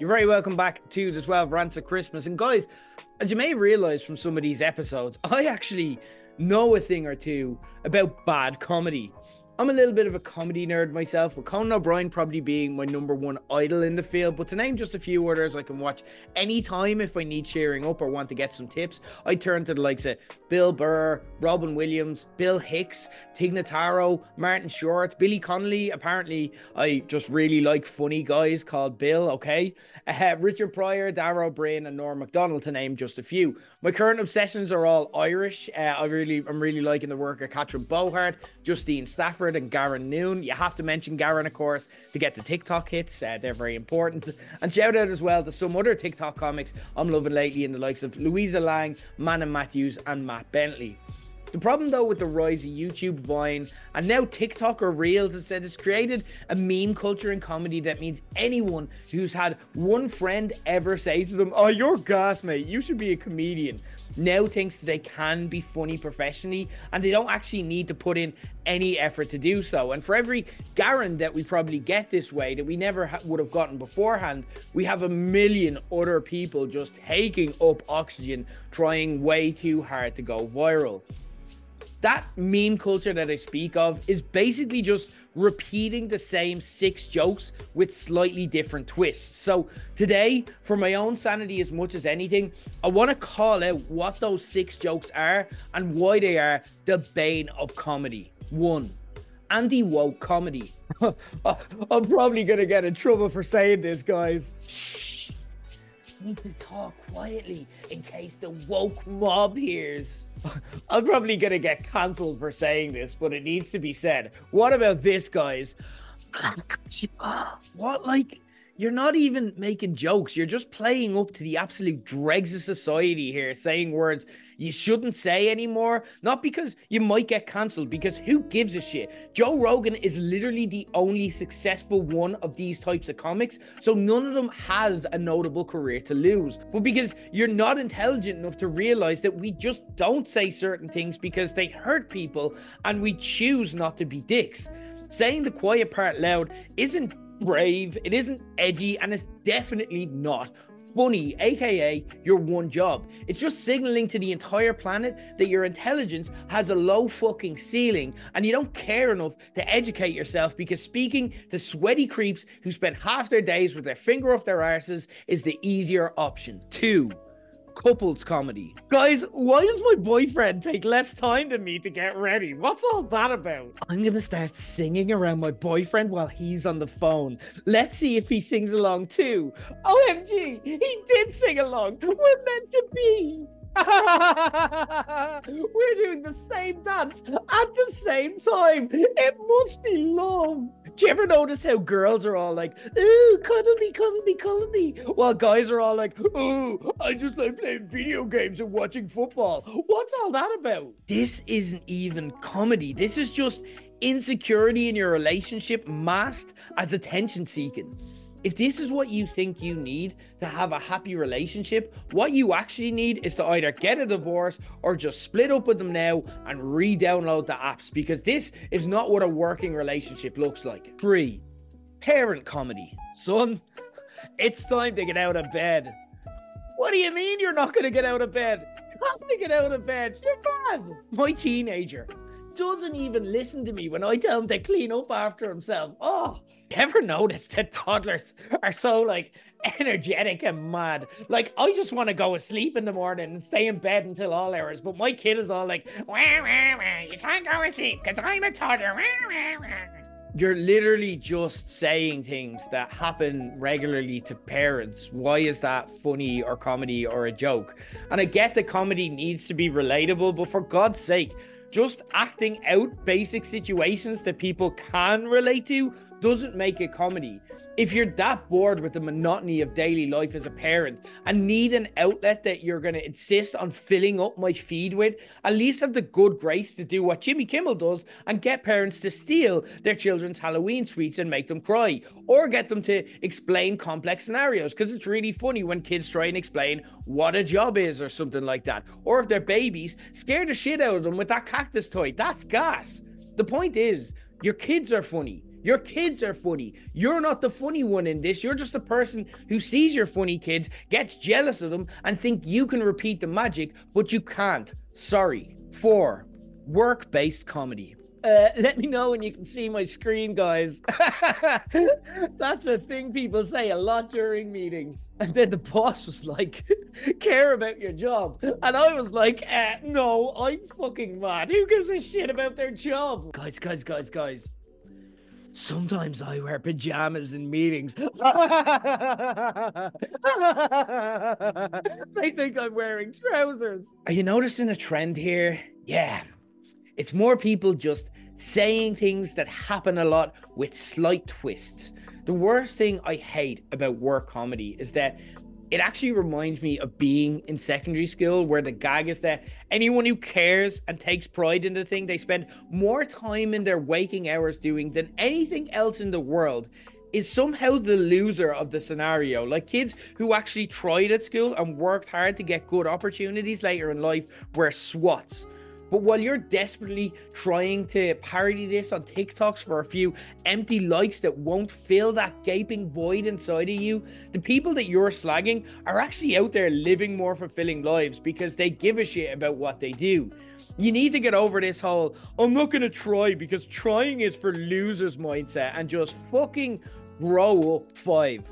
You're very welcome back to the 12 Rants of Christmas. And guys, as you may realize from some of these episodes, I actually know a thing or two about bad comedy. I'm a little bit of a comedy nerd myself, with Conan O'Brien probably being my number one idol in the field. But to name just a few others I can watch anytime if I need cheering up or want to get some tips, I turn to the likes of Bill Burr, Robin Williams, Bill Hicks, Tig Notaro, Martin Short, Billy Connolly. Apparently, I just really like funny guys called Bill, okay? Uh, Richard Pryor, Dara Ó Briain, and Norm Macdonald, to name just a few. My current obsessions are all Irish. Uh, I really, I'm really liking the work of Catherine Bohart, Justine Stafford and Garron Noone. You have to mention Garron, of course, to get the TikTok hits. Uh, they're very important. And shout out as well to some other TikTok comics I'm loving lately in the likes of Louisa Lang, Manon Matthews, and Matt Bentley. The problem though with the rise of YouTube, Vine, and now TikTok or Reels is that it's created a meme culture in comedy that means anyone who's had one friend ever say to them, Oh, you're gas, mate, you should be a comedian, now thinks they can be funny professionally and they don't actually need to put in any effort to do so. And for every Garron that we probably get this way that we never ha- would have gotten beforehand, we have a million other people just taking up oxygen, trying way too hard to go viral that meme culture that I speak of is basically just repeating the same six jokes with slightly different twists. So, today, for my own sanity as much as anything, I want to call out what those six jokes are and why they are the bane of comedy. One, anti woke comedy. I'm probably going to get in trouble for saying this, guys. Shh. Need to talk quietly in case the woke mob hears. I'm probably gonna get cancelled for saying this, but it needs to be said. What about this, guys? what, like, you're not even making jokes. You're just playing up to the absolute dregs of society here, saying words you shouldn't say anymore. Not because you might get cancelled, because who gives a shit? Joe Rogan is literally the only successful one of these types of comics, so none of them has a notable career to lose. But because you're not intelligent enough to realize that we just don't say certain things because they hurt people and we choose not to be dicks. Saying the quiet part loud isn't brave, it isn't edgy, and it's definitely not funny, aka your one job. It's just signaling to the entire planet that your intelligence has a low fucking ceiling and you don't care enough to educate yourself because speaking to sweaty creeps who spend half their days with their finger up their arses is the easier option. Two, couples comedy. Guys, why does my boyfriend take less time than me to get ready? What's all that about? I'm gonna start singing around my boyfriend while he's on the phone. Let's see if he sings along too. OMG, he did sing along. We're meant to be. We're doing the same dance at the same time. It must be love. Do you ever notice how girls are all like, ooh, cuddle me, cuddle me, cuddle me? While guys are all like, ooh, I just like playing video games and watching football. What's all that about? This isn't even comedy. This is just insecurity in your relationship masked as attention seeking if this is what you think you need to have a happy relationship, what you actually need is to either get a divorce or just split up with them now and re download the apps because this is not what a working relationship looks like. Three, parent comedy. Son, it's time to get out of bed. What do you mean you're not going to get out of bed? How to get out of bed? You're mad. My teenager doesn't even listen to me when I tell him to clean up after himself. Oh, you ever notice that toddlers are so like energetic and mad? Like I just want to go asleep in the morning and stay in bed until all hours, but my kid is all like, wah, wah, wah. "You can't go asleep because I'm a toddler." You're literally just saying things that happen regularly to parents. Why is that funny or comedy or a joke? And I get that comedy needs to be relatable, but for God's sake, just acting out basic situations that people can relate to doesn't make a comedy. If you're that bored with the monotony of daily life as a parent and need an outlet that you're going to insist on filling up my feed with, at least have the good grace to do what Jimmy Kimmel does and get parents to steal their children's Halloween sweets and make them cry, or get them to explain complex scenarios because it's really funny when kids try and explain what a job is or something like that. Or if they're babies, scare the shit out of them with that cactus toy. That's gas. The point is, your kids are funny Your kids are funny. You're not the funny one in this. You're just a person who sees your funny kids, gets jealous of them, and think you can repeat the magic, but you can't. Sorry. Four, work based comedy. Uh, let me know when you can see my screen, guys. That's a thing people say a lot during meetings. And then the boss was like, care about your job. And I was like, uh, no, I'm fucking mad. Who gives a shit about their job? Guys, guys, guys, guys. Sometimes I wear pajamas in meetings. they think I'm wearing trousers. Are you noticing a trend here? Yeah. It's more people just saying things that happen a lot with slight twists. The worst thing I hate about work comedy is that it actually reminds me of being in secondary school where the gag is that anyone who cares and takes pride in the thing they spend more time in their waking hours doing than anything else in the world is somehow the loser of the scenario. Like kids who actually tried at school and worked hard to get good opportunities later in life were swats. But while you're desperately trying to parody this on TikToks for a few empty likes that won't fill that gaping void inside of you, the people that you're slagging are actually out there living more fulfilling lives because they give a shit about what they do. You need to get over this whole, I'm not going to try because trying is for losers mindset and just fucking grow up five.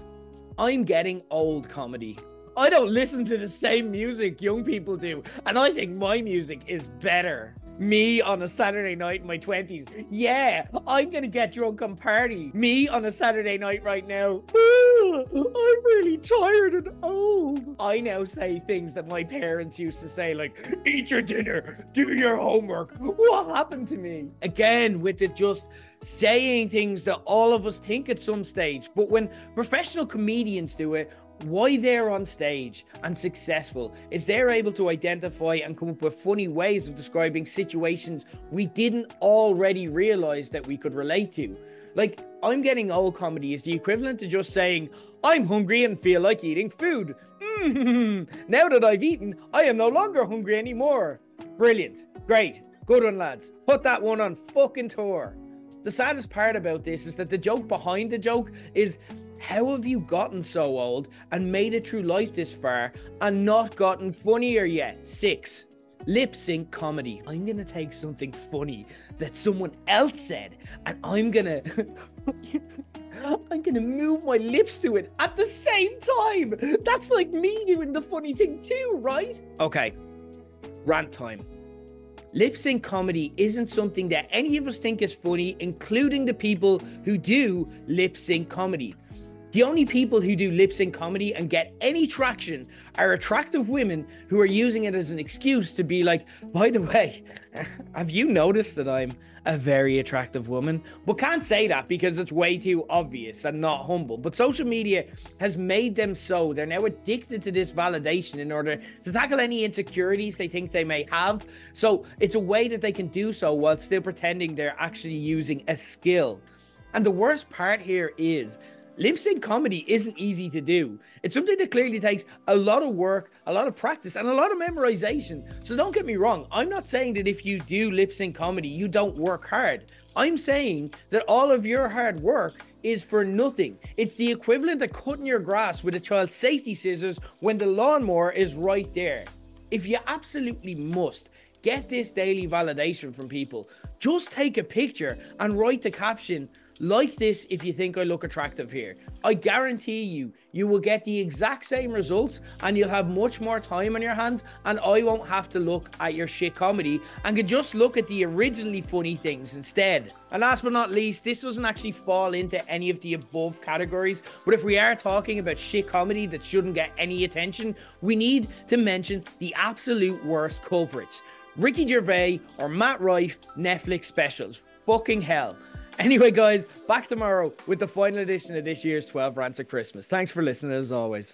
I'm getting old comedy. I don't listen to the same music young people do, and I think my music is better. Me on a Saturday night in my 20s. Yeah, I'm gonna get drunk and party. Me on a Saturday night right now. I'm really tired and old. I now say things that my parents used to say, like, eat your dinner, do your homework. What happened to me? Again, with it just saying things that all of us think at some stage. But when professional comedians do it, why they're on stage and successful is they're able to identify and come up with funny ways of describing situations we didn't already realize that we could relate to. Like, I'm getting old comedy is the equivalent to just saying, I'm hungry and feel like eating food. Mm-hmm. Now that I've eaten, I am no longer hungry anymore. Brilliant. Great. Good one, lads. Put that one on fucking tour. The saddest part about this is that the joke behind the joke is how have you gotten so old and made it through life this far and not gotten funnier yet? Six. Lip sync comedy. I'm gonna take something funny that someone else said and I'm gonna. I'm gonna move my lips to it at the same time. That's like me doing the funny thing too, right? Okay, rant time. Lip sync comedy isn't something that any of us think is funny, including the people who do lip sync comedy. The only people who do lip sync comedy and get any traction are attractive women who are using it as an excuse to be like, by the way, have you noticed that I'm a very attractive woman? But can't say that because it's way too obvious and not humble. But social media has made them so. They're now addicted to this validation in order to tackle any insecurities they think they may have. So it's a way that they can do so while still pretending they're actually using a skill. And the worst part here is lip sync comedy isn't easy to do. It's something that clearly takes a lot of work, a lot of practice, and a lot of memorization. So don't get me wrong. I'm not saying that if you do lip sync comedy, you don't work hard. I'm saying that all of your hard work is for nothing. It's the equivalent of cutting your grass with a child's safety scissors when the lawnmower is right there. If you absolutely must, get this daily validation from people. Just take a picture and write the caption like this if you think I look attractive here. I guarantee you, you will get the exact same results and you'll have much more time on your hands, and I won't have to look at your shit comedy and can just look at the originally funny things instead. And last but not least, this doesn't actually fall into any of the above categories, but if we are talking about shit comedy that shouldn't get any attention, we need to mention the absolute worst culprits. Ricky Gervais or Matt Rife Netflix specials. Fucking hell. Anyway, guys, back tomorrow with the final edition of this year's 12 Rants of Christmas. Thanks for listening as always.